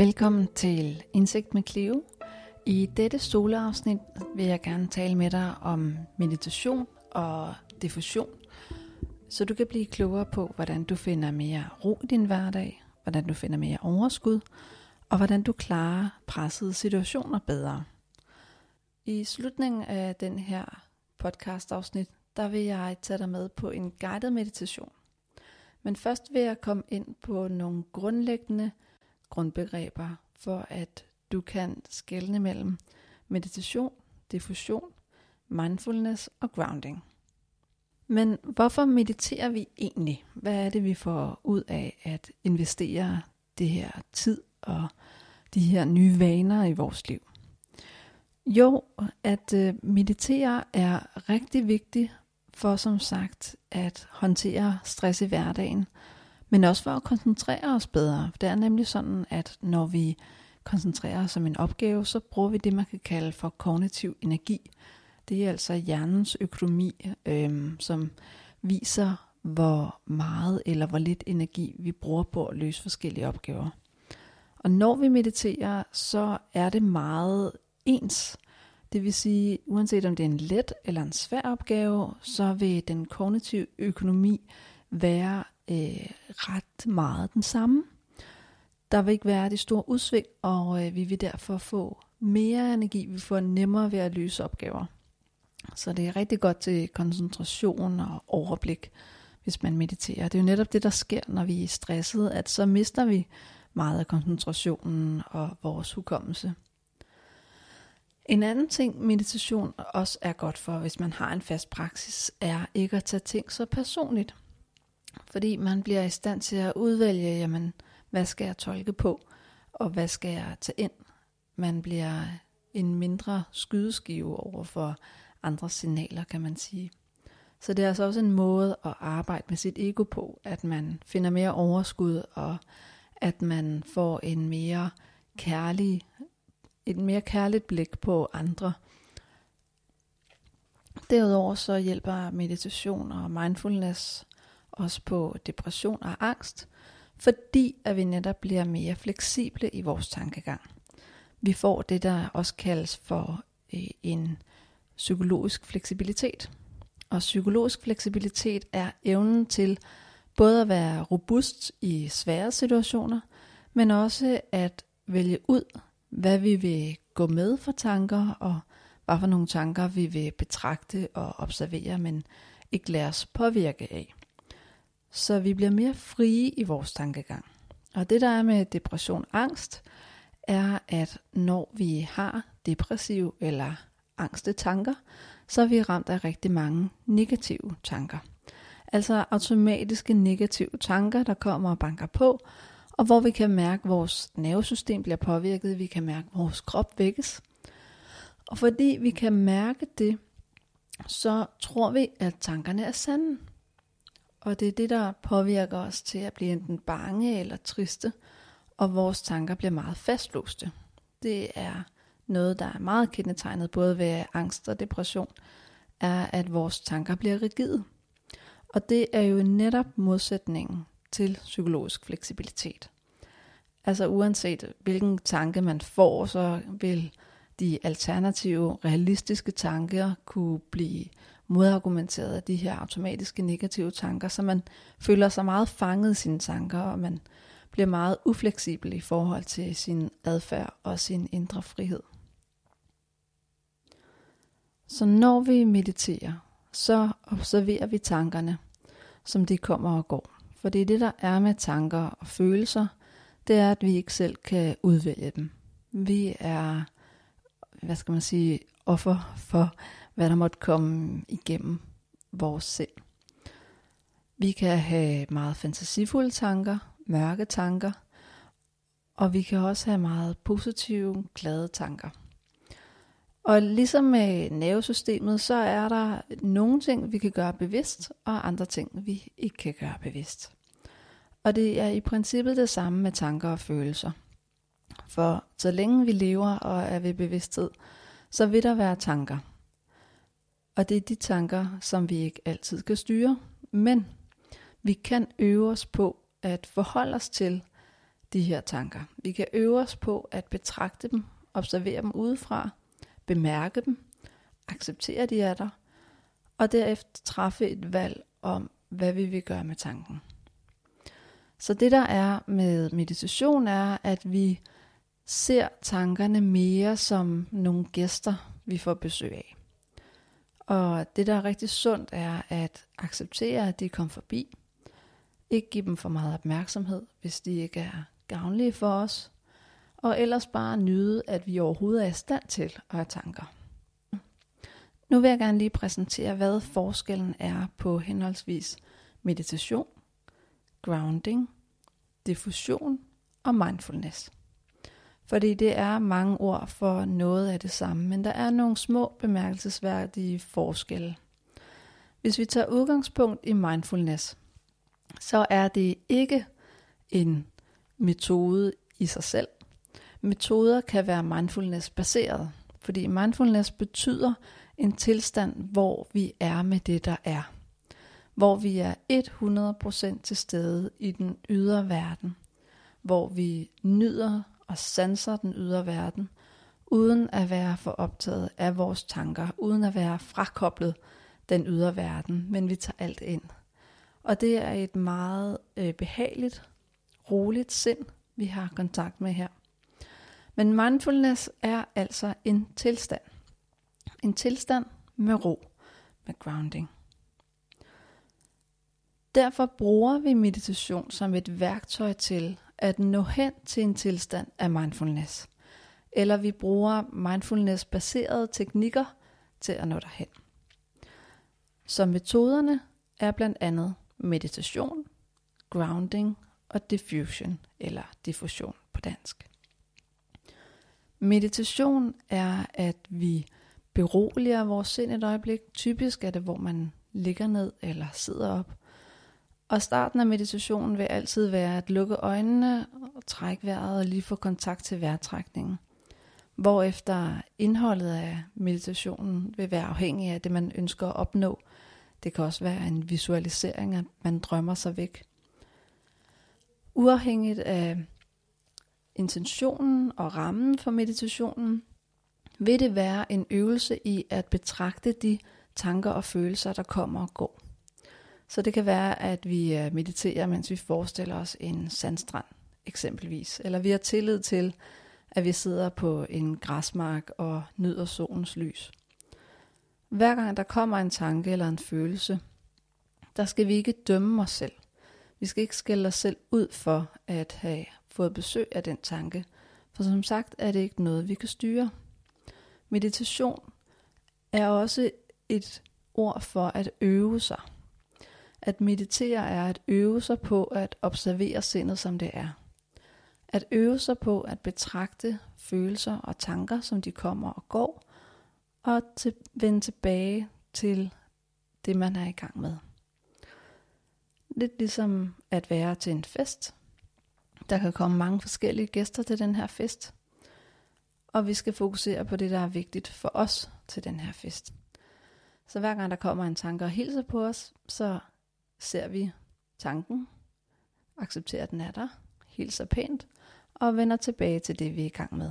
Velkommen til Indsigt med Cleo. I dette soloafsnit vil jeg gerne tale med dig om meditation og diffusion, så du kan blive klogere på, hvordan du finder mere ro i din hverdag, hvordan du finder mere overskud, og hvordan du klarer pressede situationer bedre. I slutningen af den her podcast afsnit, der vil jeg tage dig med på en guided meditation. Men først vil jeg komme ind på nogle grundlæggende grundbegreber, for at du kan skelne mellem meditation, diffusion, mindfulness og grounding. Men hvorfor mediterer vi egentlig? Hvad er det, vi får ud af at investere det her tid og de her nye vaner i vores liv? Jo, at øh, meditere er rigtig vigtigt for som sagt at håndtere stress i hverdagen, men også for at koncentrere os bedre. Det er nemlig sådan, at når vi koncentrerer os om en opgave, så bruger vi det, man kan kalde for kognitiv energi. Det er altså hjernens økonomi, øh, som viser, hvor meget eller hvor lidt energi vi bruger på at løse forskellige opgaver. Og når vi mediterer, så er det meget ens. Det vil sige, uanset om det er en let eller en svær opgave, så vil den kognitive økonomi være øh, ret meget den samme. Der vil ikke være det store udsving, og øh, vi vil derfor få mere energi. Vi får nemmere ved at løse opgaver. Så det er rigtig godt til koncentration og overblik, hvis man mediterer. Det er jo netop det, der sker, når vi er stresset, at så mister vi meget af koncentrationen og vores hukommelse. En anden ting, meditation også er godt for, hvis man har en fast praksis, er ikke at tage ting så personligt. Fordi man bliver i stand til at udvælge, jamen, hvad skal jeg tolke på, og hvad skal jeg tage ind. Man bliver en mindre skydeskive over for andre signaler, kan man sige. Så det er altså også en måde at arbejde med sit ego på, at man finder mere overskud, og at man får en mere kærlig, et mere kærligt blik på andre. Derudover så hjælper meditation og mindfulness også på depression og angst, fordi at vi netop bliver mere fleksible i vores tankegang. Vi får det, der også kaldes for øh, en psykologisk fleksibilitet. Og psykologisk fleksibilitet er evnen til både at være robust i svære situationer, men også at vælge ud, hvad vi vil gå med for tanker, og hvad for nogle tanker vi vil betragte og observere, men ikke lade os påvirke af så vi bliver mere frie i vores tankegang. Og det der er med depression angst, er at når vi har depressive eller angste tanker, så er vi ramt af rigtig mange negative tanker. Altså automatiske negative tanker, der kommer og banker på, og hvor vi kan mærke, at vores nervesystem bliver påvirket, vi kan mærke, at vores krop vækkes. Og fordi vi kan mærke det, så tror vi, at tankerne er sande. Og det er det, der påvirker os til at blive enten bange eller triste, og vores tanker bliver meget fastlåste. Det er noget, der er meget kendetegnet både ved angst og depression, er, at vores tanker bliver rigide. Og det er jo netop modsætningen til psykologisk fleksibilitet. Altså uanset hvilken tanke man får, så vil de alternative, realistiske tanker kunne blive modargumenteret af de her automatiske negative tanker, så man føler sig meget fanget i sine tanker, og man bliver meget ufleksibel i forhold til sin adfærd og sin indre frihed. Så når vi mediterer, så observerer vi tankerne, som de kommer og går. For det er det, der er med tanker og følelser, det er, at vi ikke selv kan udvælge dem. Vi er, hvad skal man sige, offer for hvad der måtte komme igennem vores sind. Vi kan have meget fantasifulde tanker, mørke tanker, og vi kan også have meget positive, glade tanker. Og ligesom med nervesystemet, så er der nogle ting, vi kan gøre bevidst, og andre ting, vi ikke kan gøre bevidst. Og det er i princippet det samme med tanker og følelser. For så længe vi lever og er ved bevidsthed, så vil der være tanker. Og det er de tanker, som vi ikke altid kan styre. Men vi kan øve os på at forholde os til de her tanker. Vi kan øve os på at betragte dem, observere dem udefra, bemærke dem, acceptere de er der, og derefter træffe et valg om, hvad vi vil gøre med tanken. Så det der er med meditation er, at vi ser tankerne mere som nogle gæster, vi får besøg af. Og det der er rigtig sundt er at acceptere, at de kommer forbi. Ikke give dem for meget opmærksomhed, hvis de ikke er gavnlige for os. Og ellers bare nyde, at vi overhovedet er i stand til at have tanker. Nu vil jeg gerne lige præsentere, hvad forskellen er på henholdsvis meditation, grounding, diffusion og mindfulness. Fordi det er mange ord for noget af det samme, men der er nogle små bemærkelsesværdige forskelle. Hvis vi tager udgangspunkt i mindfulness, så er det ikke en metode i sig selv. Metoder kan være mindfulness baseret, fordi mindfulness betyder en tilstand, hvor vi er med det, der er. Hvor vi er 100% til stede i den ydre verden. Hvor vi nyder og sanser den ydre verden, uden at være for optaget af vores tanker, uden at være frakoblet den ydre verden, men vi tager alt ind. Og det er et meget øh, behageligt, roligt sind, vi har kontakt med her. Men mindfulness er altså en tilstand. En tilstand med ro, med grounding. Derfor bruger vi meditation som et værktøj til at nå hen til en tilstand af mindfulness. Eller vi bruger mindfulness-baserede teknikker til at nå derhen. Så metoderne er blandt andet meditation, grounding og diffusion, eller diffusion på dansk. Meditation er, at vi beroliger vores sind et øjeblik. Typisk er det, hvor man ligger ned eller sidder op. Og starten af meditationen vil altid være at lukke øjnene og trække vejret og lige få kontakt til vejrtrækningen. Hvorefter indholdet af meditationen vil være afhængig af det, man ønsker at opnå. Det kan også være en visualisering, at man drømmer sig væk. Uafhængigt af intentionen og rammen for meditationen, vil det være en øvelse i at betragte de tanker og følelser, der kommer og går. Så det kan være, at vi øh, mediterer, mens vi forestiller os en sandstrand eksempelvis. Eller vi har tillid til, at vi sidder på en græsmark og nyder solens lys. Hver gang der kommer en tanke eller en følelse, der skal vi ikke dømme os selv. Vi skal ikke skælde os selv ud for at have fået besøg af den tanke, for som sagt er det ikke noget, vi kan styre. Meditation er også et ord for at øve sig. At meditere er at øve sig på at observere sindet som det er. At øve sig på at betragte følelser og tanker, som de kommer og går, og til, vende tilbage til det, man er i gang med. Lidt ligesom at være til en fest. Der kan komme mange forskellige gæster til den her fest, og vi skal fokusere på det, der er vigtigt for os til den her fest. Så hver gang der kommer en tanke og hilser på os, så ser vi tanken, accepterer, at den er der, hilser pænt og vender tilbage til det, vi er i gang med.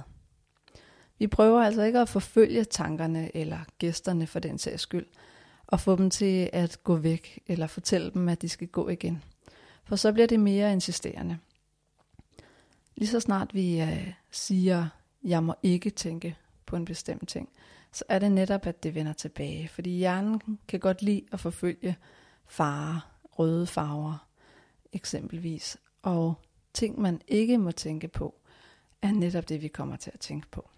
Vi prøver altså ikke at forfølge tankerne eller gæsterne for den sags skyld, og få dem til at gå væk, eller fortælle dem, at de skal gå igen. For så bliver det mere insisterende. Lige så snart vi øh, siger, jeg må ikke tænke på en bestemt ting, så er det netop, at det vender tilbage. Fordi hjernen kan godt lide at forfølge farer røde farver eksempelvis. Og ting, man ikke må tænke på, er netop det, vi kommer til at tænke på.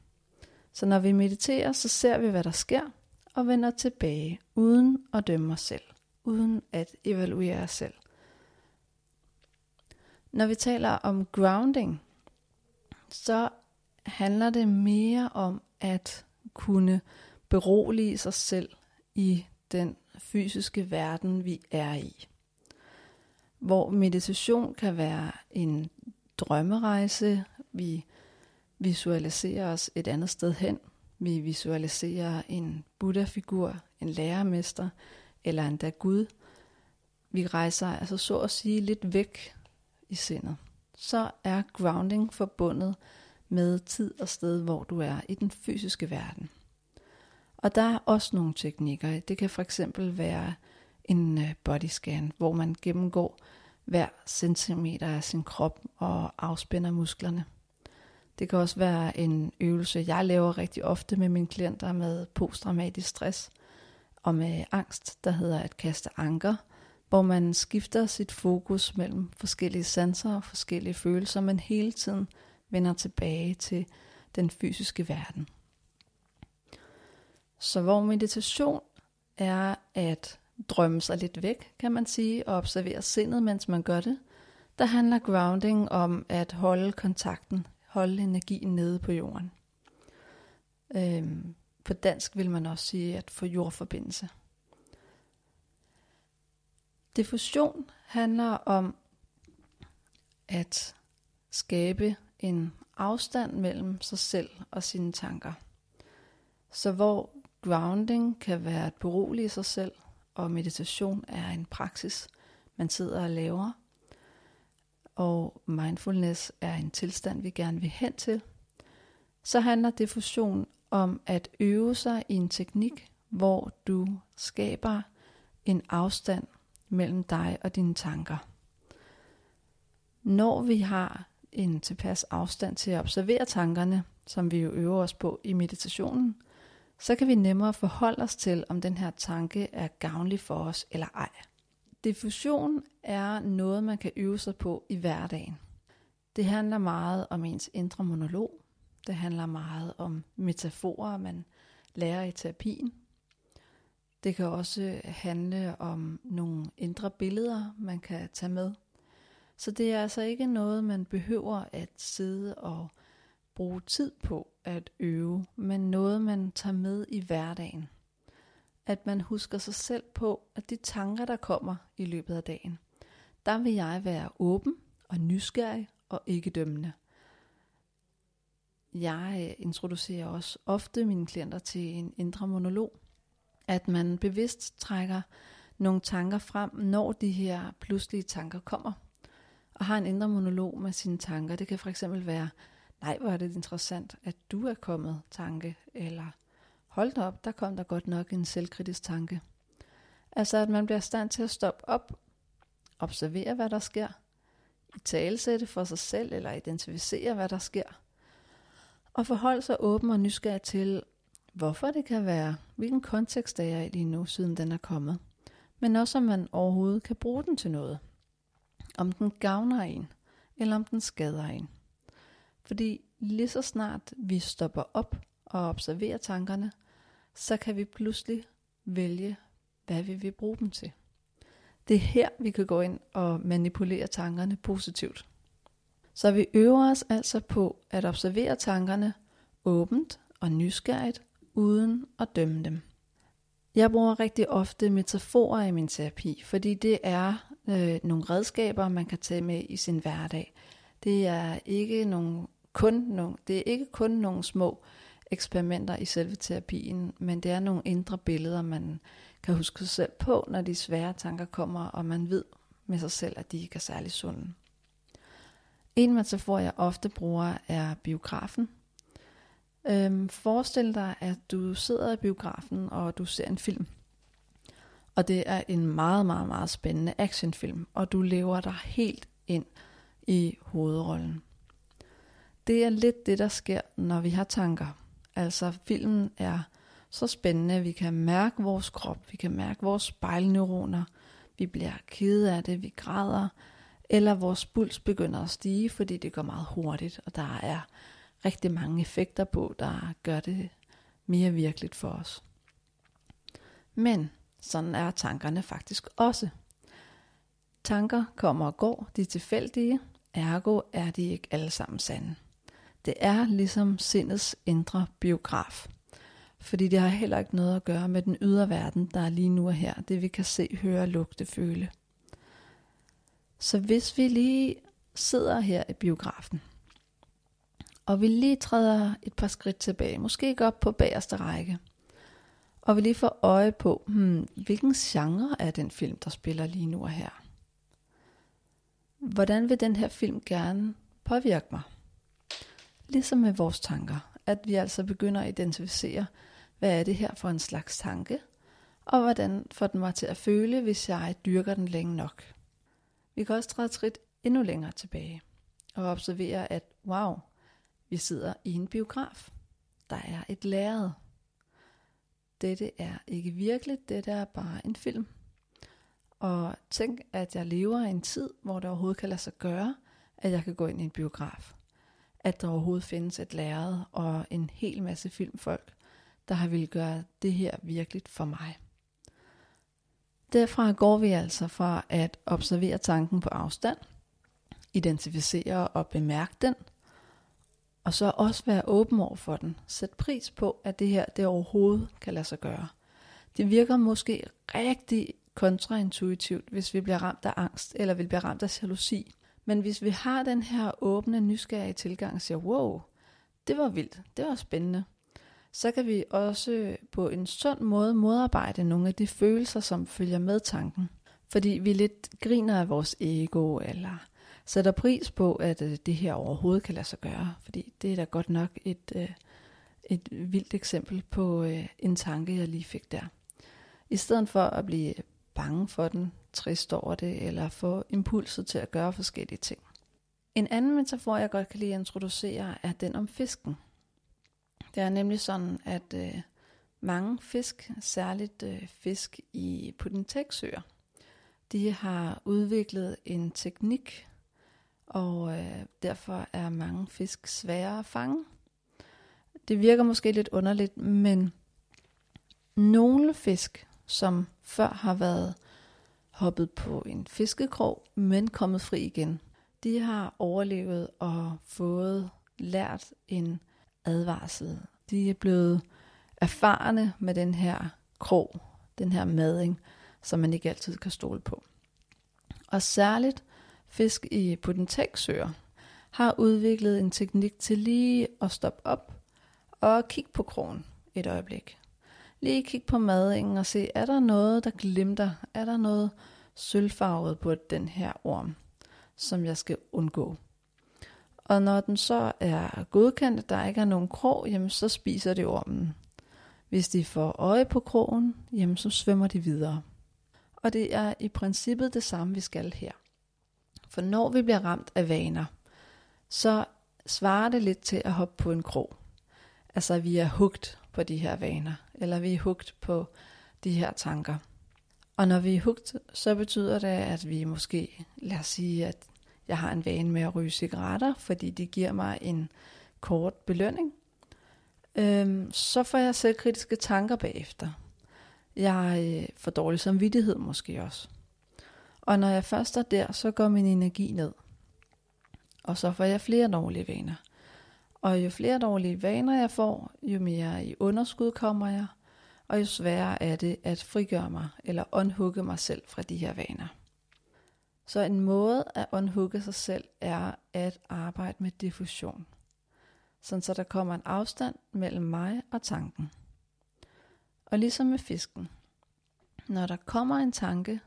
Så når vi mediterer, så ser vi, hvad der sker, og vender tilbage, uden at dømme os selv, uden at evaluere os selv. Når vi taler om grounding, så handler det mere om at kunne berolige sig selv i den fysiske verden, vi er i hvor meditation kan være en drømmerejse. Vi visualiserer os et andet sted hen. Vi visualiserer en Buddha-figur, en lærermester eller endda Gud. Vi rejser altså så at sige lidt væk i sindet. så er grounding forbundet med tid og sted, hvor du er i den fysiske verden. Og der er også nogle teknikker. Det kan for eksempel være en øh, bodyscan, body scan, hvor man gennemgår hver centimeter af sin krop og afspænder musklerne. Det kan også være en øvelse, jeg laver rigtig ofte med mine klienter med posttraumatisk stress og med angst, der hedder at kaste anker, hvor man skifter sit fokus mellem forskellige sanser og forskellige følelser, men hele tiden vender tilbage til den fysiske verden. Så hvor meditation er at drømme sig lidt væk, kan man sige, og observere sindet, mens man gør det, der handler grounding om at holde kontakten, holde energien nede på jorden. Øhm, på dansk vil man også sige at få jordforbindelse. Diffusion handler om at skabe en afstand mellem sig selv og sine tanker. Så hvor grounding kan være at berolige sig selv, og meditation er en praksis, man sidder og laver, og mindfulness er en tilstand, vi gerne vil hen til, så handler diffusion om at øve sig i en teknik, hvor du skaber en afstand mellem dig og dine tanker. Når vi har en tilpas afstand til at observere tankerne, som vi jo øver os på i meditationen, så kan vi nemmere forholde os til, om den her tanke er gavnlig for os eller ej. Diffusion er noget, man kan øve sig på i hverdagen. Det handler meget om ens indre monolog. Det handler meget om metaforer, man lærer i terapien. Det kan også handle om nogle indre billeder, man kan tage med. Så det er altså ikke noget, man behøver at sidde og bruge tid på at øve, men noget, man tager med i hverdagen. At man husker sig selv på, at de tanker, der kommer i løbet af dagen, der vil jeg være åben og nysgerrig og ikke dømmende. Jeg øh, introducerer også ofte mine klienter til en indre monolog, at man bevidst trækker nogle tanker frem, når de her pludselige tanker kommer, og har en indre monolog med sine tanker. Det kan for eksempel være, nej hvor er det interessant, at du er kommet tanke, eller hold da op, der kom der godt nok en selvkritisk tanke. Altså at man bliver i stand til at stoppe op, observere hvad der sker, i talesætte for sig selv, eller identificere hvad der sker, og forholde sig åben og nysgerrig til, hvorfor det kan være, hvilken kontekst er jeg i lige nu, siden den er kommet, men også om man overhovedet kan bruge den til noget. Om den gavner en, eller om den skader en. Fordi lige så snart vi stopper op og observerer tankerne, så kan vi pludselig vælge, hvad vi vil bruge dem til. Det er her, vi kan gå ind og manipulere tankerne positivt. Så vi øver os altså på at observere tankerne åbent og nysgerrigt, uden at dømme dem. Jeg bruger rigtig ofte metaforer i min terapi, fordi det er øh, nogle redskaber, man kan tage med i sin hverdag. Det er ikke nogen, kun nogle, det er ikke kun nogle små eksperimenter i selve terapien, men det er nogle indre billeder, man kan huske sig selv på, når de svære tanker kommer, og man ved med sig selv, at de ikke er særlig sunde. En metafor, jeg ofte bruger, er biografen. Øhm, forestil dig, at du sidder i biografen, og du ser en film. Og det er en meget, meget, meget spændende actionfilm, og du lever dig helt ind i hovedrollen. Det er lidt det, der sker, når vi har tanker. Altså filmen er så spændende, at vi kan mærke vores krop, vi kan mærke vores spejlneuroner, vi bliver kede af det, vi græder, eller vores puls begynder at stige, fordi det går meget hurtigt, og der er rigtig mange effekter på, der gør det mere virkeligt for os. Men sådan er tankerne faktisk også. Tanker kommer og går, de er tilfældige, ergo er de ikke alle sammen sande. Det er ligesom sindets indre biograf. Fordi det har heller ikke noget at gøre med den ydre verden, der er lige nu og her. Det vi kan se, høre, lugte, føle. Så hvis vi lige sidder her i biografen, og vi lige træder et par skridt tilbage, måske ikke op på bagerste række, og vi lige får øje på, hmm, hvilken genre er den film, der spiller lige nu og her hvordan vil den her film gerne påvirke mig? Ligesom med vores tanker, at vi altså begynder at identificere, hvad er det her for en slags tanke, og hvordan får den mig til at føle, hvis jeg dyrker den længe nok. Vi kan også træde trit endnu længere tilbage og observere, at wow, vi sidder i en biograf. Der er et lærred. Dette er ikke virkeligt, dette er bare en film. Og tænk, at jeg lever i en tid, hvor det overhovedet kan lade sig gøre, at jeg kan gå ind i en biograf. At der overhovedet findes et lærred og en hel masse filmfolk, der har ville gøre det her virkeligt for mig. Derfra går vi altså fra at observere tanken på afstand, identificere og bemærke den, og så også være åben over for den. Sæt pris på, at det her det overhovedet kan lade sig gøre. Det virker måske rigtig kontraintuitivt, hvis vi bliver ramt af angst, eller vi bliver ramt af jalousi. Men hvis vi har den her åbne, nysgerrige tilgang og siger, wow, det var vildt, det var spændende, så kan vi også på en sund måde modarbejde nogle af de følelser, som følger med tanken. Fordi vi lidt griner af vores ego, eller sætter pris på, at øh, det her overhovedet kan lade sig gøre. Fordi det er da godt nok et, øh, et vildt eksempel på øh, en tanke, jeg lige fik der. I stedet for at blive bange for den, trist over det, eller få impulset til at gøre forskellige ting. En anden metafor, jeg godt kan lide at introducere, er den om fisken. Det er nemlig sådan, at øh, mange fisk, særligt øh, fisk i Putinteksøer, de har udviklet en teknik, og øh, derfor er mange fisk svære at fange. Det virker måske lidt underligt, men nogle fisk, som før har været hoppet på en fiskekrog, men kommet fri igen, de har overlevet og fået lært en advarsel. De er blevet erfarne med den her krog, den her mading, som man ikke altid kan stole på. Og særligt fisk i potentæksøer har udviklet en teknik til lige at stoppe op og kigge på krogen et øjeblik. Lige kigge på madingen og se, er der noget, der glimter? Er der noget sølvfarvet på den her orm, som jeg skal undgå? Og når den så er godkendt, at der ikke er nogen krog, jamen så spiser det ormen. Hvis de får øje på krogen, jamen så svømmer de videre. Og det er i princippet det samme, vi skal her. For når vi bliver ramt af vaner, så svarer det lidt til at hoppe på en krog. Altså vi er hugt på de her vaner, eller vi er hugt på de her tanker. Og når vi er hugt, så betyder det, at vi måske, lad os sige, at jeg har en vane med at ryge cigaretter, fordi det giver mig en kort belønning. Øhm, så får jeg selvkritiske tanker bagefter. Jeg øh, får dårlig samvittighed måske også. Og når jeg først er der, så går min energi ned. Og så får jeg flere dårlige vaner. Og jo flere dårlige vaner jeg får, jo mere i underskud kommer jeg, og jo sværere er det at frigøre mig eller unhugge mig selv fra de her vaner. Så en måde at unhugge sig selv er at arbejde med diffusion. Sådan så der kommer en afstand mellem mig og tanken. Og ligesom med fisken. Når der kommer en tanke,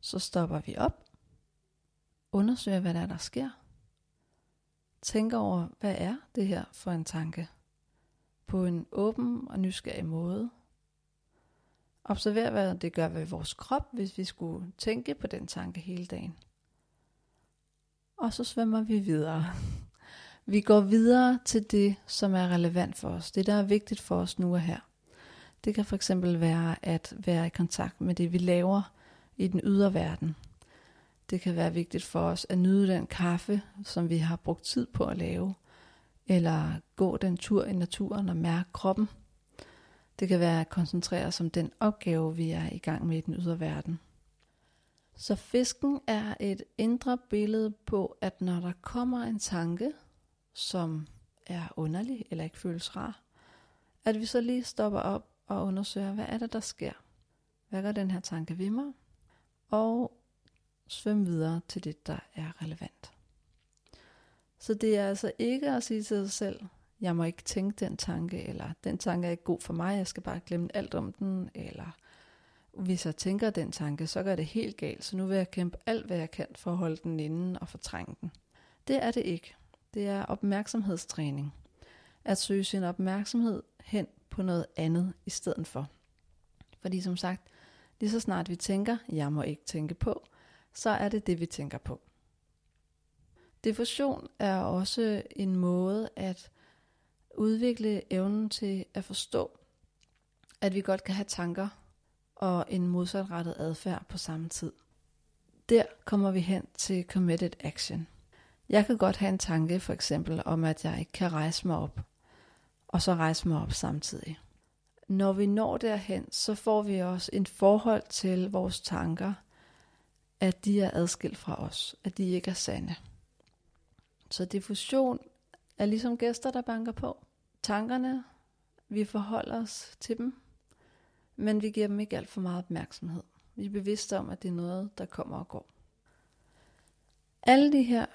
så stopper vi op, undersøger hvad der er, der sker, tænker over, hvad er det her for en tanke, på en åben og nysgerrig måde. Observer, hvad det gør ved vores krop, hvis vi skulle tænke på den tanke hele dagen. Og så svømmer vi videre. Vi går videre til det, som er relevant for os. Det, der er vigtigt for os nu og her. Det kan for eksempel være at være i kontakt med det, vi laver i den ydre verden. Det kan være vigtigt for os at nyde den kaffe, som vi har brugt tid på at lave, eller gå den tur i naturen og mærke kroppen. Det kan være at koncentrere os om den opgave, vi er i gang med i den ydre verden. Så fisken er et indre billede på, at når der kommer en tanke, som er underlig eller ikke føles rar, at vi så lige stopper op og undersøger, hvad er det, der sker? Hvad gør den her tanke ved mig? og svøm videre til det, der er relevant. Så det er altså ikke at sige til sig selv, jeg må ikke tænke den tanke, eller den tanke er ikke god for mig, jeg skal bare glemme alt om den, eller hvis jeg tænker den tanke, så gør det helt galt, så nu vil jeg kæmpe alt, hvad jeg kan for at holde den inden og fortrænge den. Det er det ikke. Det er opmærksomhedstræning. At søge sin opmærksomhed hen på noget andet i stedet for. Fordi som sagt, lige så snart vi tænker, jeg må ikke tænke på, så er det det, vi tænker på. Diffusion er også en måde at udvikle evnen til at forstå, at vi godt kan have tanker og en modsatrettet adfærd på samme tid. Der kommer vi hen til committed action. Jeg kan godt have en tanke for eksempel om, at jeg ikke kan rejse mig op, og så rejse mig op samtidig. Når vi når derhen, så får vi også en forhold til vores tanker, at de er adskilt fra os, at de ikke er sande. Så diffusion er ligesom gæster, der banker på. Tankerne, vi forholder os til dem, men vi giver dem ikke alt for meget opmærksomhed. Vi er bevidste om, at det er noget, der kommer og går. Alle de her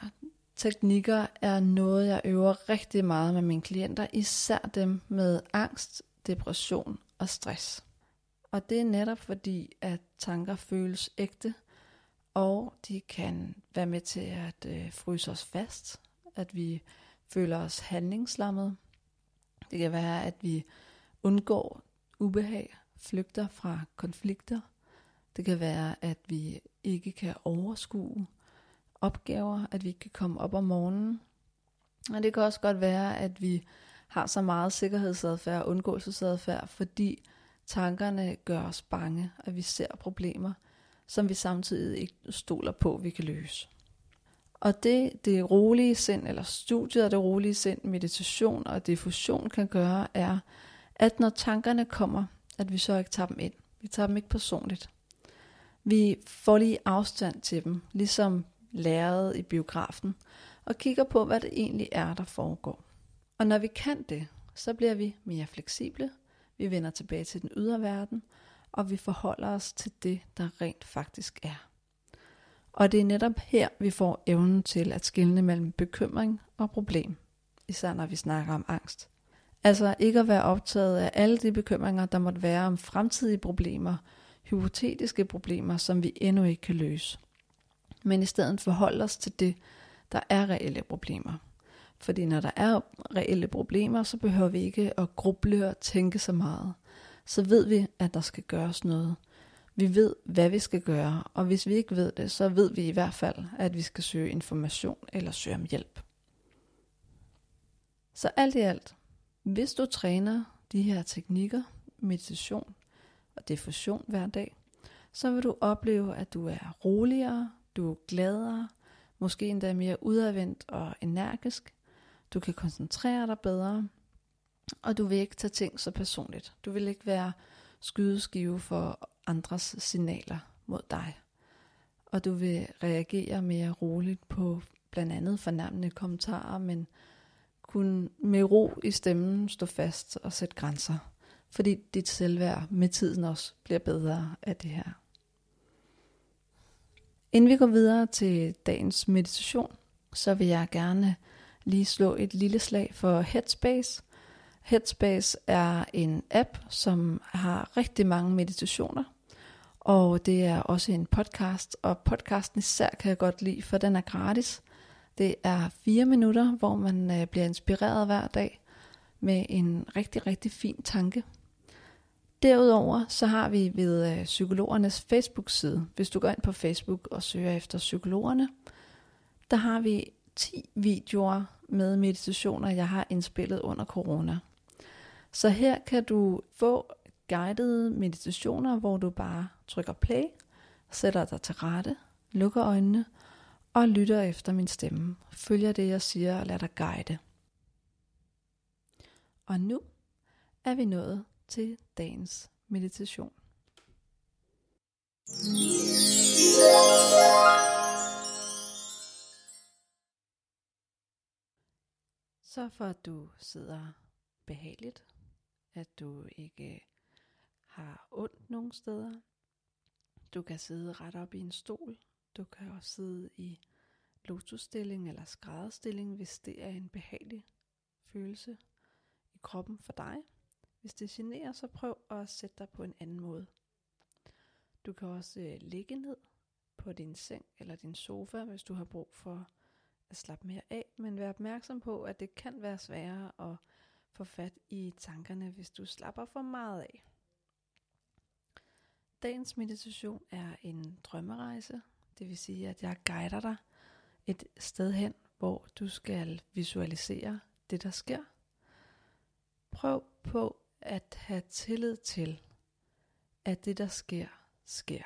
teknikker er noget, jeg øver rigtig meget med mine klienter, især dem med angst, depression og stress. Og det er netop fordi, at tanker føles ægte, og de kan være med til at øh, fryse os fast, at vi føler os handlingslammet. Det kan være, at vi undgår ubehag, flygter fra konflikter. Det kan være, at vi ikke kan overskue opgaver, at vi ikke kan komme op om morgenen. Og det kan også godt være, at vi har så meget sikkerhedsadfærd og undgåelsesadfærd, fordi tankerne gør os bange, at vi ser problemer, som vi samtidig ikke stoler på, vi kan løse. Og det, det rolige sind, eller studiet af det rolige sind, meditation og diffusion kan gøre, er, at når tankerne kommer, at vi så ikke tager dem ind. Vi tager dem ikke personligt. Vi får lige afstand til dem, ligesom læret i biografen, og kigger på, hvad det egentlig er, der foregår. Og når vi kan det, så bliver vi mere fleksible, vi vender tilbage til den ydre verden, og vi forholder os til det, der rent faktisk er. Og det er netop her, vi får evnen til at skille mellem bekymring og problem, især når vi snakker om angst. Altså ikke at være optaget af alle de bekymringer, der måtte være om fremtidige problemer, hypotetiske problemer, som vi endnu ikke kan løse. Men i stedet forholde os til det, der er reelle problemer. Fordi når der er reelle problemer, så behøver vi ikke at gruble og tænke så meget. Så ved vi, at der skal gøres noget. Vi ved, hvad vi skal gøre, og hvis vi ikke ved det, så ved vi i hvert fald, at vi skal søge information eller søge om hjælp. Så alt i alt, hvis du træner de her teknikker, meditation og diffusion hver dag, så vil du opleve, at du er roligere, du er gladere, måske endda mere udadvendt og energisk. Du kan koncentrere dig bedre, og du vil ikke tage ting så personligt. Du vil ikke være skydeskive for andres signaler mod dig. Og du vil reagere mere roligt på blandt andet fornærmende kommentarer, men kunne med ro i stemmen stå fast og sætte grænser. Fordi dit selvværd med tiden også bliver bedre af det her. Inden vi går videre til dagens meditation, så vil jeg gerne lige slå et lille slag for Headspace. Headspace er en app, som har rigtig mange meditationer, og det er også en podcast, og podcasten især kan jeg godt lide, for den er gratis. Det er fire minutter, hvor man øh, bliver inspireret hver dag med en rigtig, rigtig fin tanke. Derudover så har vi ved øh, psykologernes Facebook-side, hvis du går ind på Facebook og søger efter psykologerne, der har vi 10 videoer med meditationer, jeg har indspillet under corona. Så her kan du få guidede meditationer, hvor du bare trykker play, sætter dig til rette, lukker øjnene og lytter efter min stemme. Følger det, jeg siger og lader dig guide. Og nu er vi nået til dagens meditation. Så for at du sidder behageligt, at du ikke øh, har ondt nogen steder. Du kan sidde ret op i en stol. Du kan også sidde i lotusstilling eller skrædderstilling, hvis det er en behagelig følelse i kroppen for dig. Hvis det generer, så prøv at sætte dig på en anden måde. Du kan også øh, ligge ned på din seng eller din sofa, hvis du har brug for at slappe mere af, men vær opmærksom på, at det kan være sværere at få fat i tankerne, hvis du slapper for meget af. Dagens meditation er en drømmerejse, det vil sige, at jeg guider dig et sted hen, hvor du skal visualisere det, der sker. Prøv på at have tillid til, at det, der sker, sker.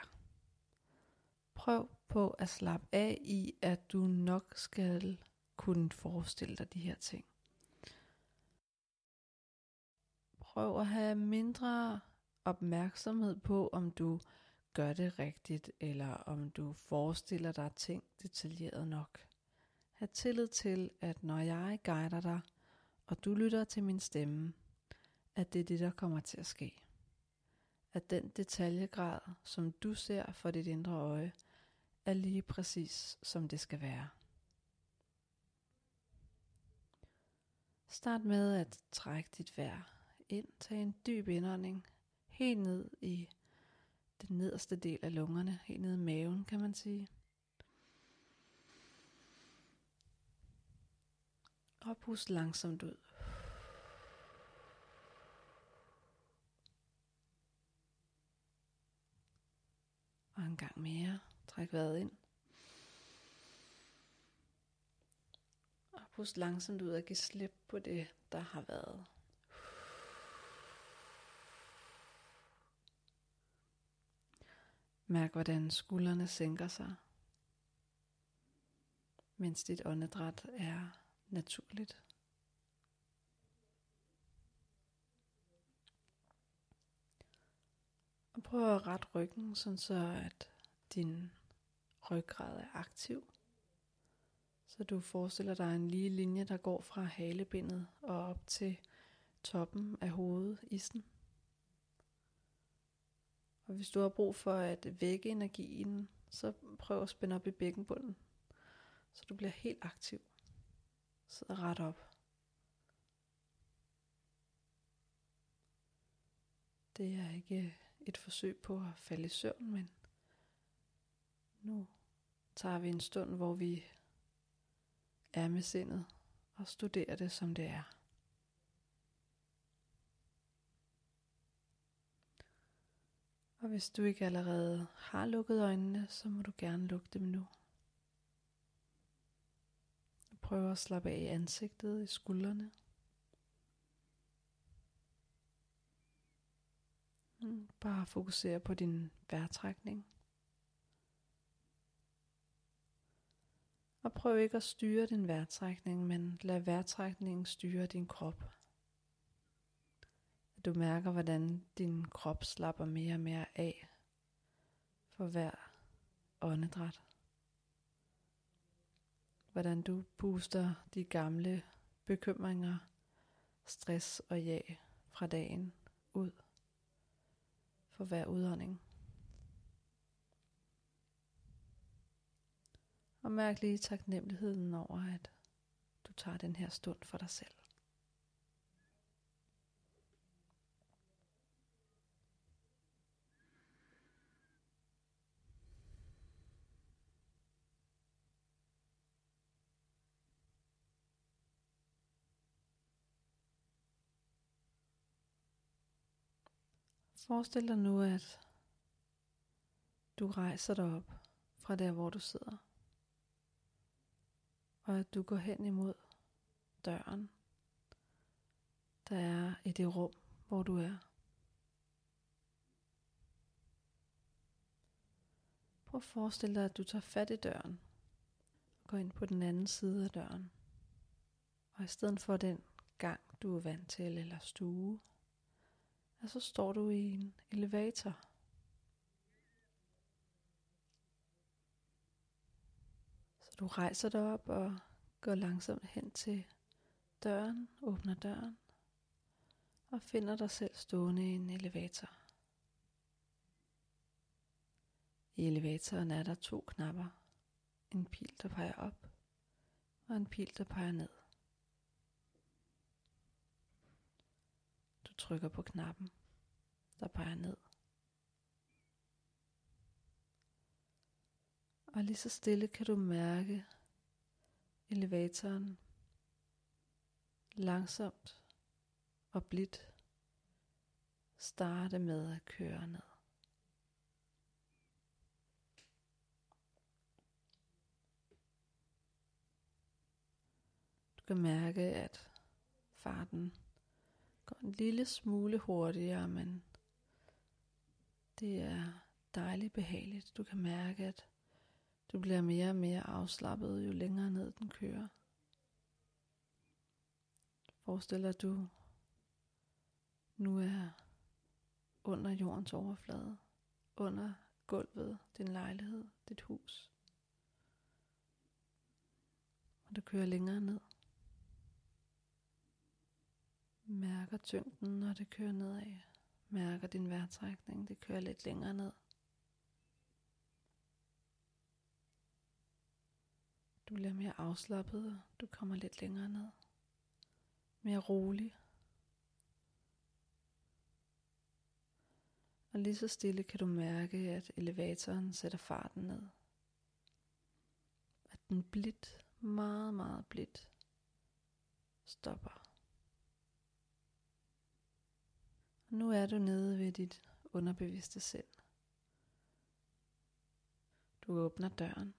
Prøv på at slappe af i, at du nok skal kunne forestille dig de her ting. Prøv at have mindre opmærksomhed på, om du gør det rigtigt, eller om du forestiller dig ting detaljeret nok. Ha' tillid til, at når jeg guider dig, og du lytter til min stemme, at det er det, der kommer til at ske. At den detaljegrad, som du ser for dit indre øje, er lige præcis, som det skal være. Start med at trække dit vejr ind, tag en dyb indånding, helt ned i den nederste del af lungerne, helt ned i maven, kan man sige. Og pust langsomt ud. Og en gang mere. Træk vejret ind. Og pust langsomt ud og giv slip på det, der har været. Mærk, hvordan skuldrene sænker sig, mens dit åndedræt er naturligt. Og prøv at rette ryggen, sådan så at din ryggrad er aktiv. Så du forestiller dig en lige linje, der går fra halebindet og op til toppen af hovedet, isen. Og hvis du har brug for at vække energien, så prøv at spænde op i bækkenbunden, så du bliver helt aktiv. Sid ret op. Det er ikke et forsøg på at falde i søvn, men nu tager vi en stund, hvor vi er med sindet og studerer det, som det er. Og hvis du ikke allerede har lukket øjnene, så må du gerne lukke dem nu. Prøv at slappe af i ansigtet, i skuldrene. Bare fokusere på din vejrtrækning. Og prøv ikke at styre din vejrtrækning, men lad vejrtrækningen styre din krop. At du mærker, hvordan din krop slapper mere og mere af for hver åndedræt. Hvordan du booster de gamle bekymringer, stress og jag fra dagen ud for hver udånding. Og mærk lige taknemmeligheden over, at du tager den her stund for dig selv. Forestil dig nu, at du rejser dig op fra der, hvor du sidder. Og at du går hen imod døren, der er i det rum, hvor du er. Prøv at forestille dig, at du tager fat i døren og går ind på den anden side af døren. Og i stedet for den gang, du er vant til, eller stue, og så står du i en elevator. Så du rejser dig op og går langsomt hen til døren, åbner døren og finder dig selv stående i en elevator. I elevatoren er der to knapper. En pil, der peger op, og en pil, der peger ned. Trykker på knappen, der peger ned. Og lige så stille kan du mærke elevatoren langsomt og blidt starte med at køre ned. Du kan mærke, at farten en lille smule hurtigere, men det er dejligt behageligt. Du kan mærke, at du bliver mere og mere afslappet, jo længere ned den kører. Forestil dig, at du nu er under jordens overflade, under gulvet, din lejlighed, dit hus. Og du kører længere ned. Mærker tyngden, når det kører nedad. Mærker din vejrtrækning, det kører lidt længere ned. Du bliver mere afslappet, du kommer lidt længere ned. Mere rolig. Og lige så stille kan du mærke, at elevatoren sætter farten ned. At den blidt, meget, meget blidt, stopper. Nu er du nede ved dit underbevidste selv. Du åbner døren,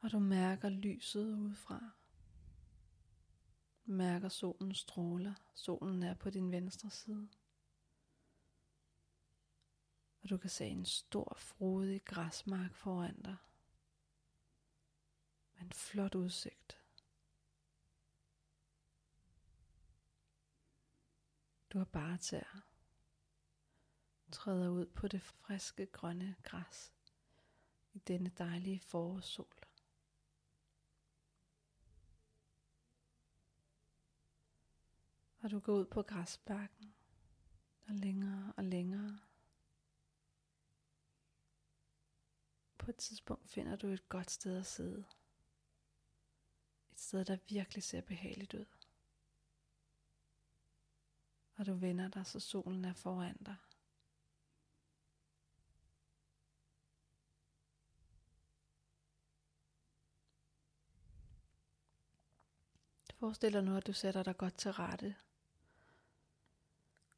og du mærker lyset udefra. Du mærker solen stråler. Solen er på din venstre side. Og du kan se en stor, frodig græsmark foran dig. Med en flot udsigt. Du har bare tæer. Træder ud på det friske grønne græs i denne dejlige forårssol. Og du går ud på græsbakken og længere og længere. På et tidspunkt finder du et godt sted at sidde. Et sted, der virkelig ser behageligt ud. Og du vender dig, så solen er foran dig. Forestil dig nu, at du sætter dig godt til rette.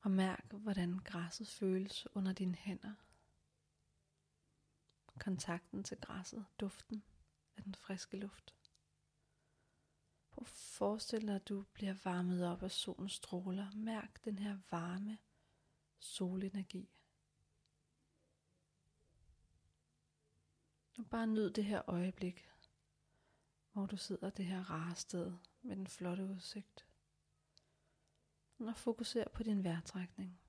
Og mærk, hvordan græsset føles under dine hænder kontakten til græsset, duften af den friske luft forestil dig, at du bliver varmet op af solens stråler. Mærk den her varme solenergi. Og bare nyd det her øjeblik, hvor du sidder det her rare sted med den flotte udsigt. Og fokuser på din vejrtrækning.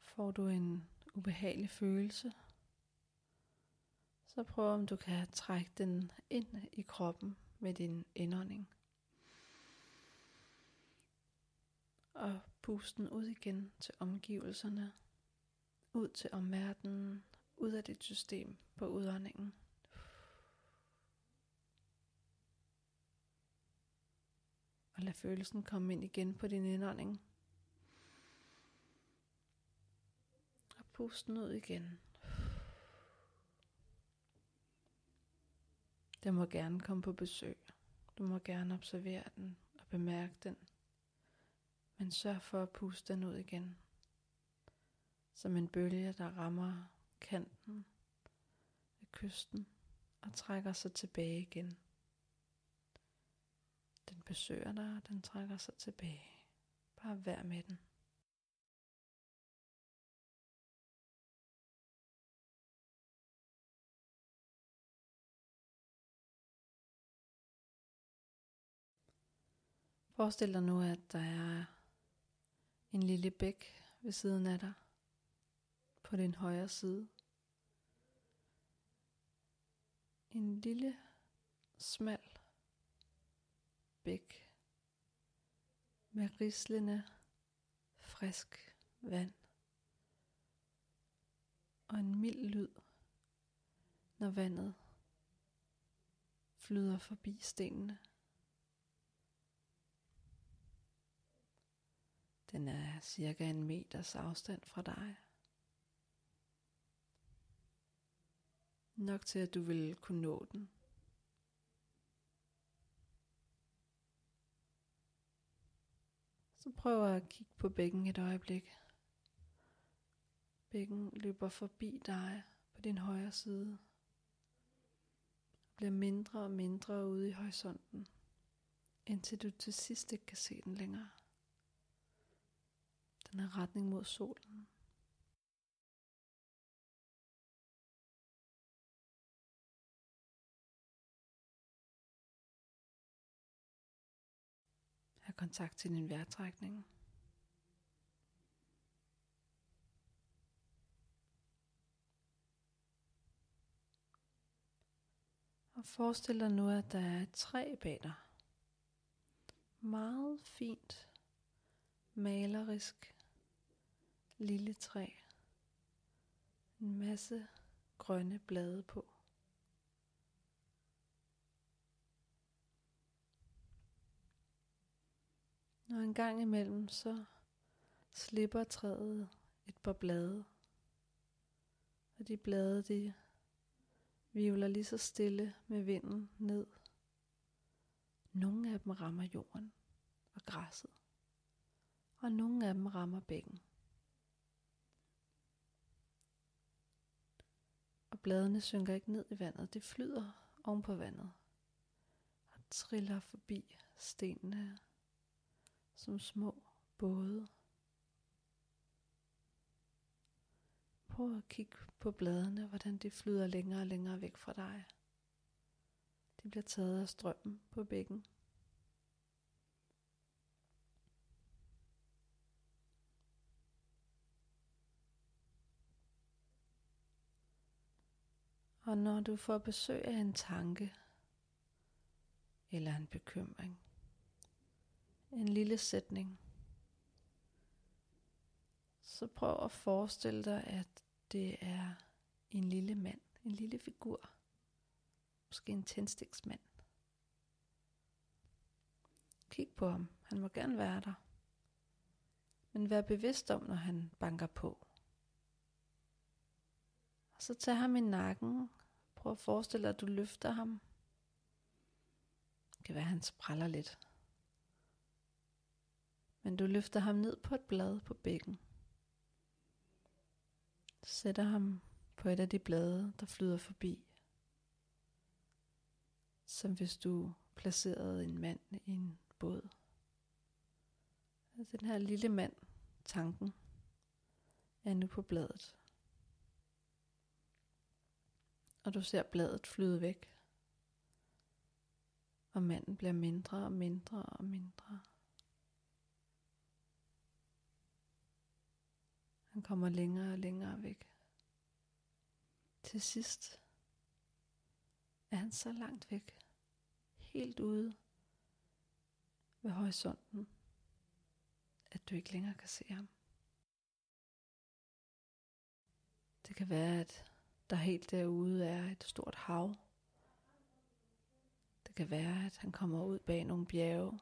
Får du en ubehagelig følelse, så prøv om du kan trække den ind i kroppen med din indånding. Og pusten den ud igen til omgivelserne, ud til omverdenen, ud af dit system på udåndingen. Og lad følelsen komme ind igen på din indånding. Pust den ud igen. Den må gerne komme på besøg. Du må gerne observere den og bemærke den. Men sørg for at puste den ud igen. Som en bølge, der rammer kanten af kysten og trækker sig tilbage igen. Den besøger dig, og den trækker sig tilbage. Bare vær med den. Forestil dig nu, at der er en lille bæk ved siden af dig på din højre side. En lille, smal bæk med rislende, frisk vand og en mild lyd, når vandet flyder forbi stenene. Den er cirka en meters afstand fra dig. Nok til at du vil kunne nå den. Så prøv at kigge på bækken et øjeblik. Bækken løber forbi dig på din højre side. Bliver mindre og mindre ude i horisonten, indtil du til sidst ikke kan se den længere. Den er retning mod solen. Have kontakt til din vejrtrækning. Og forestil dig nu, at der er et træ bag dig. Meget fint, malerisk, lille træ. En masse grønne blade på. Når en gang imellem så slipper træet et par blade. Og de blade, de vivler lige så stille med vinden ned. Nogle af dem rammer jorden og græsset. Og nogle af dem rammer bækken. Og bladene synker ikke ned i vandet, det flyder oven på vandet. Og triller forbi stenene som små både. Prøv at kigge på bladene, hvordan de flyder længere og længere væk fra dig. De bliver taget af strømmen på bækken. Og når du får besøg af en tanke eller en bekymring, en lille sætning, så prøv at forestille dig, at det er en lille mand, en lille figur, måske en tændstiksmand. Kig på ham, han må gerne være der. Men vær bevidst om, når han banker på. Og så tag ham i nakken. Prøv at forestille dig, at du løfter ham. Det kan være, at han spræller lidt. Men du løfter ham ned på et blad på bækken. Sætter ham på et af de blade, der flyder forbi. Som hvis du placerede en mand i en båd. Altså, den her lille mand, tanken, er nu på bladet. Og du ser bladet flyde væk. Og manden bliver mindre og mindre og mindre. Han kommer længere og længere væk. Til sidst er han så langt væk, helt ude ved horisonten, at du ikke længere kan se ham. Det kan være, at der helt derude er et stort hav. Det kan være, at han kommer ud bag nogle bjerge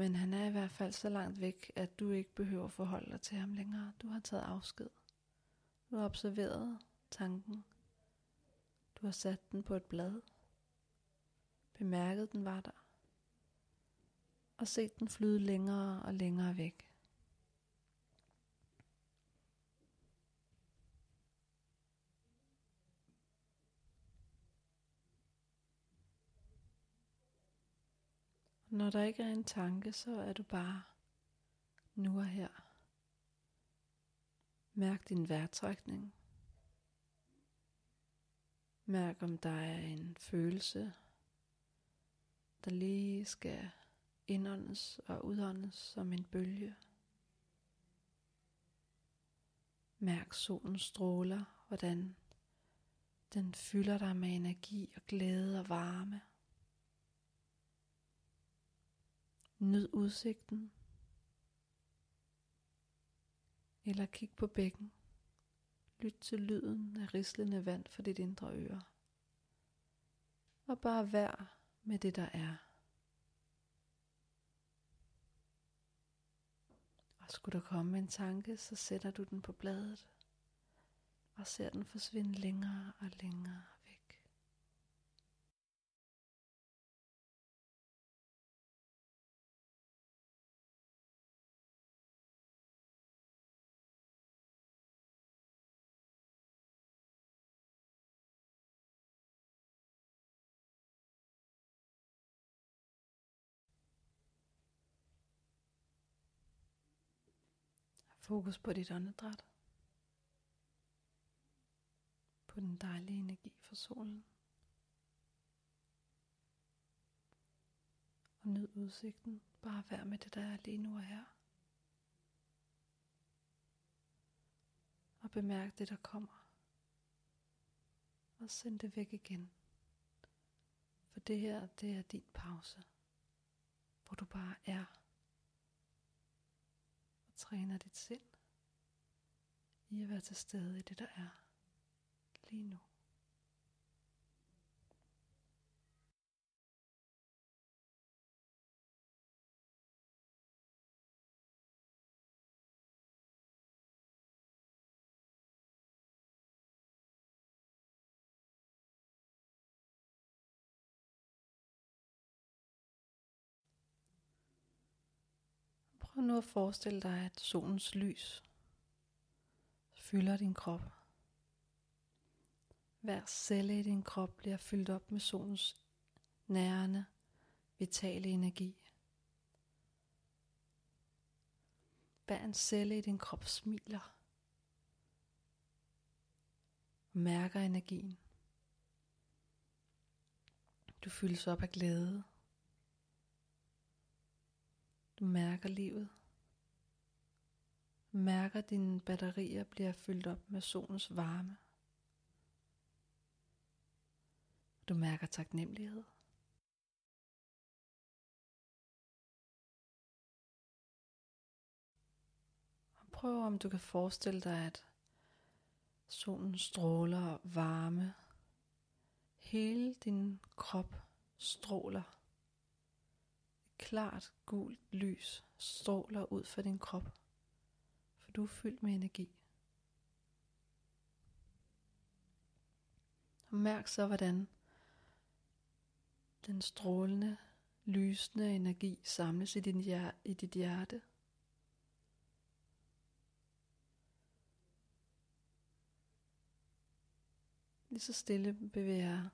men han er i hvert fald så langt væk, at du ikke behøver forholde dig til ham længere. Du har taget afsked. Du har observeret tanken. Du har sat den på et blad. Bemærket den var der. Og set den flyde længere og længere væk. Når der ikke er en tanke, så er du bare nu og her. Mærk din vejrtrækning. Mærk om der er en følelse, der lige skal indåndes og udåndes som en bølge. Mærk solens stråler, hvordan den fylder dig med energi og glæde og varme. Nyd udsigten. Eller kig på bækken. Lyt til lyden af rislende vand for dit indre øre. Og bare vær med det der er. Og skulle der komme en tanke, så sætter du den på bladet. og ser den forsvinde længere og længere Fokus på dit åndedræt. På den dejlige energi fra solen. Og nyd udsigten. Bare vær med det, der er lige nu og her. Og bemærk det, der kommer. Og send det væk igen. For det her, det er din pause. Hvor du bare er træner dit sind i at være til stede i det, der er lige nu. Prøv nu at forestille dig, at solens lys fylder din krop. Hver celle i din krop bliver fyldt op med solens nærende, vitale energi. Hver en celle i din krop smiler og mærker energien. Du fyldes op af glæde du mærker livet. Mærker, at dine batterier bliver fyldt op med solens varme. Du mærker taknemmelighed. Og prøv om du kan forestille dig, at solen stråler varme. Hele din krop stråler klart gult lys stråler ud fra din krop, for du er fyldt med energi. Og mærk så, hvordan den strålende, lysende energi samles i, din hjer- i dit hjerte. Lige så stille bevæger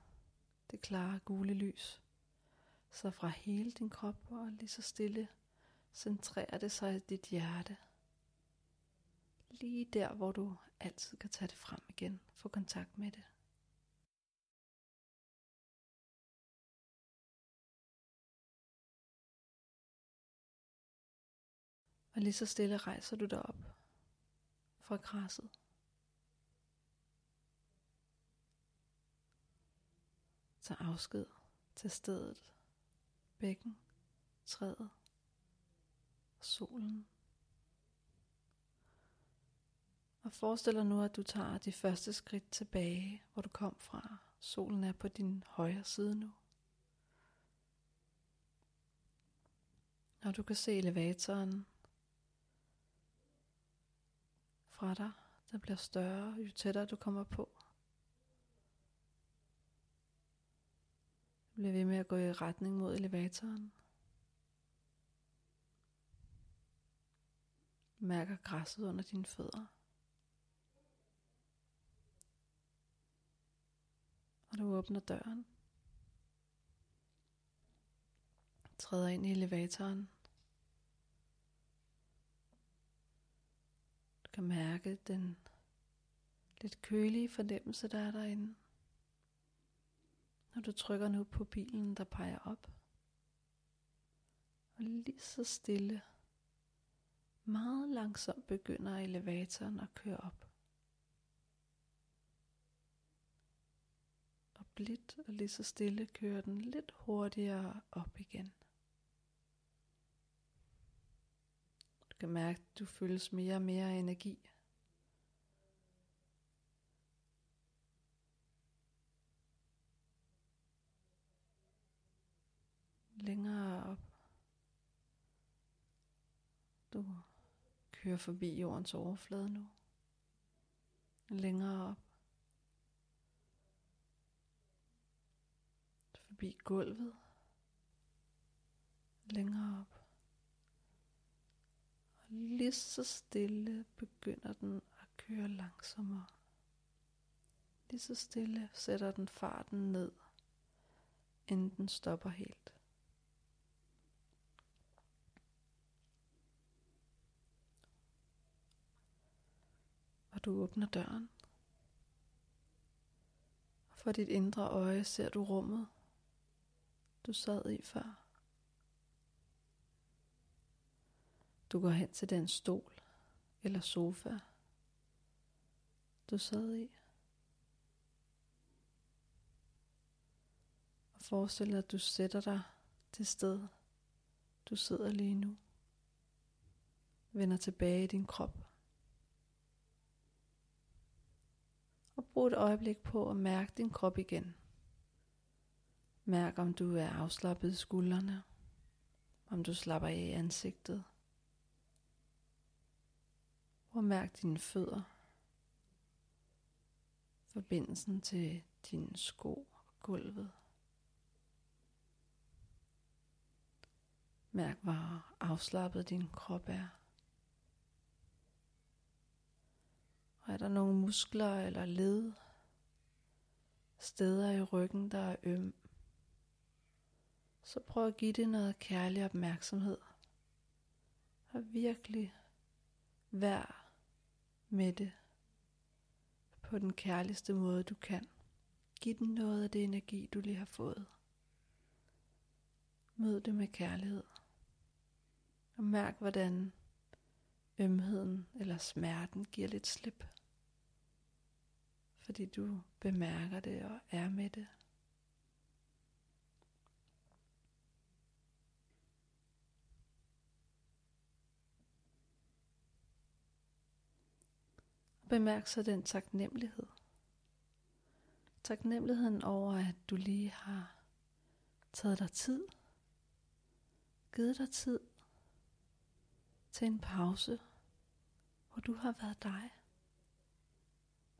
det klare gule lys så fra hele din krop og lige så stille centrerer det sig i dit hjerte. Lige der, hvor du altid kan tage det frem igen. Få kontakt med det. Og lige så stille rejser du dig op fra græsset. Tag afsked til stedet bækken, træet og solen. Og forestil dig nu, at du tager de første skridt tilbage, hvor du kom fra. Solen er på din højre side nu. Og du kan se elevatoren fra dig, der bliver større, jo tættere du kommer på. Bliv ved med at gå i retning mod elevatoren. Mærker græsset under dine fødder. Og du åbner døren. Træder ind i elevatoren. Du kan mærke den lidt kølige fornemmelse, der er derinde. Og du trykker nu på bilen, der peger op. Og lige så stille, meget langsomt begynder elevatoren at køre op. Og blidt og lige så stille kører den lidt hurtigere op igen. Du kan mærke, at du føles mere og mere energi. Længere op. Du kører forbi jordens overflade nu. længere op. Forbi gulvet. Længere op. Og lige så stille begynder den at køre langsommere. Lige så stille sætter den farten ned, inden den stopper helt. Du åbner døren. For dit indre øje ser du rummet, du sad i før. Du går hen til den stol eller sofa, du sad i. Og forestil dig, at du sætter dig til sted, du sidder lige nu. Vender tilbage i din krop. Og brug et øjeblik på at mærke din krop igen. Mærk om du er afslappet i skuldrene, om du slapper af i ansigtet. Og mærk dine fødder, forbindelsen til dine sko og gulvet. Mærk, hvor afslappet din krop er. Og er der nogle muskler eller led, steder i ryggen, der er øm, så prøv at give det noget kærlig opmærksomhed. Og virkelig vær med det på den kærligste måde du kan. Giv den noget af det energi, du lige har fået. Mød det med kærlighed. Og mærk, hvordan ømheden eller smerten giver lidt slip. Fordi du bemærker det og er med det. Bemærk så den taknemmelighed. Taknemmeligheden over, at du lige har taget dig tid, givet dig tid til en pause, hvor du har været dig.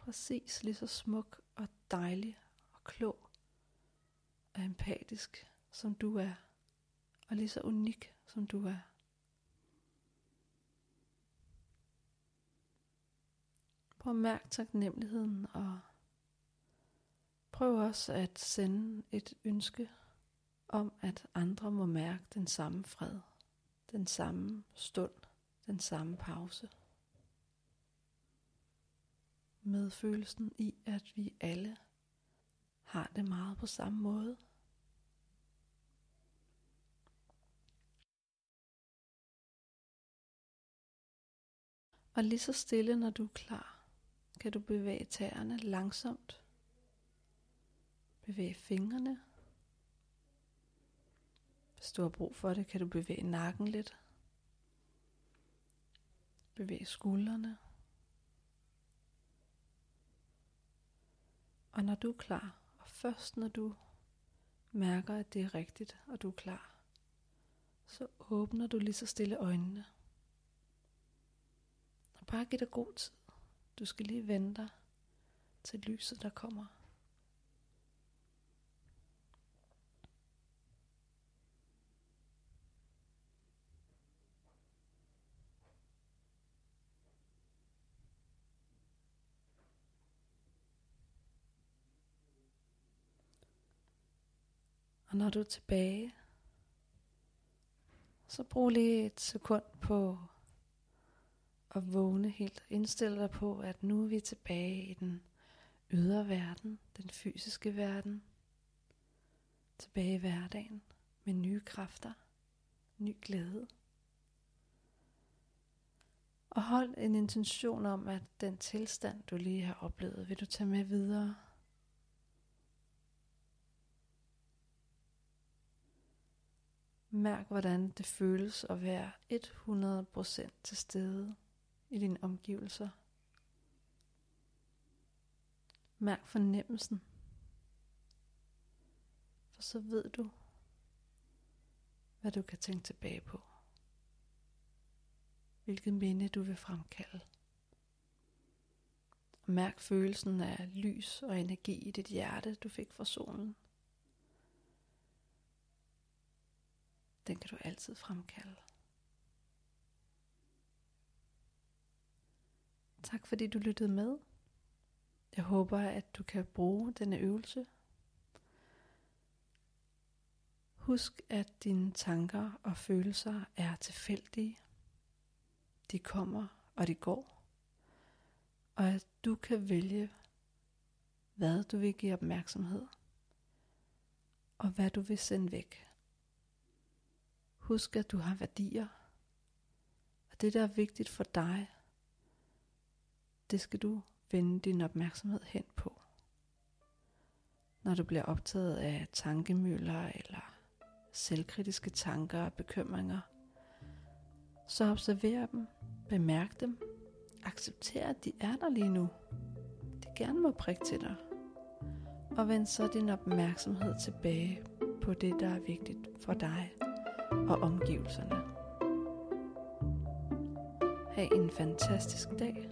Præcis lige så smuk og dejlig og klog og empatisk, som du er, og lige så unik, som du er. Prøv at mærke taknemmeligheden og prøv også at sende et ønske om, at andre må mærke den samme fred, den samme stund, den samme pause med følelsen i, at vi alle har det meget på samme måde. Og lige så stille, når du er klar, kan du bevæge tæerne langsomt. Bevæg fingrene. Hvis du har brug for det, kan du bevæge nakken lidt. Bevæg skuldrene. Og når du er klar, og først når du mærker, at det er rigtigt, og du er klar, så åbner du lige så stille øjnene. Og bare giv dig god tid. Du skal lige vente til lyset, der kommer. Og når du er tilbage, så brug lige et sekund på at vågne helt. Indstil dig på, at nu er vi tilbage i den ydre verden, den fysiske verden. Tilbage i hverdagen med nye kræfter, ny glæde. Og hold en intention om, at den tilstand, du lige har oplevet, vil du tage med videre. Mærk, hvordan det føles at være 100% til stede i dine omgivelser. Mærk fornemmelsen. For så ved du, hvad du kan tænke tilbage på. Hvilket minde du vil fremkalde. Og mærk følelsen af lys og energi i dit hjerte, du fik fra solen. Den kan du altid fremkalde. Tak fordi du lyttede med. Jeg håber, at du kan bruge denne øvelse. Husk, at dine tanker og følelser er tilfældige. De kommer og de går. Og at du kan vælge, hvad du vil give opmærksomhed, og hvad du vil sende væk. Husk, at du har værdier, og det, der er vigtigt for dig, det skal du vende din opmærksomhed hen på. Når du bliver optaget af tankemøller eller selvkritiske tanker og bekymringer, så observer dem, bemærk dem, accepter at de er der lige nu. De gerne må prikke til dig. Og vend så din opmærksomhed tilbage på det, der er vigtigt for dig og omgivelserne. Ha' en fantastisk dag,